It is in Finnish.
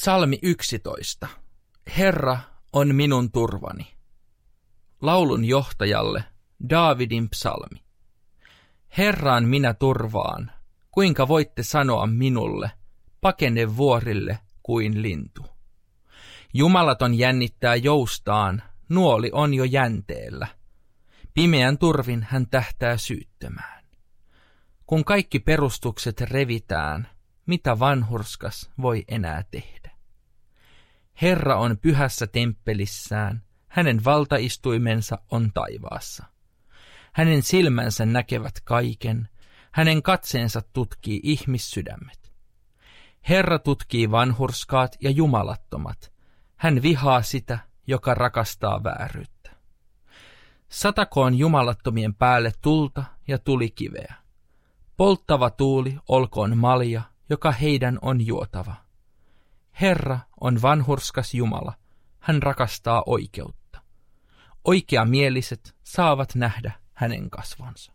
Psalmi 11. Herra on minun turvani. Laulun johtajalle Daavidin psalmi. Herraan minä turvaan, kuinka voitte sanoa minulle, pakene vuorille kuin lintu. Jumalaton jännittää joustaan, nuoli on jo jänteellä. Pimeän turvin hän tähtää syyttömään. Kun kaikki perustukset revitään, mitä vanhurskas voi enää tehdä? Herra on pyhässä temppelissään, hänen valtaistuimensa on taivaassa. Hänen silmänsä näkevät kaiken, hänen katseensa tutkii ihmissydämet. Herra tutkii vanhurskaat ja jumalattomat. Hän vihaa sitä, joka rakastaa vääryyttä. Satakoon jumalattomien päälle tulta ja tulikiveä. Polttava tuuli olkoon malja, joka heidän on juotava. Herra on vanhurskas Jumala, hän rakastaa oikeutta. Oikeamieliset saavat nähdä hänen kasvonsa.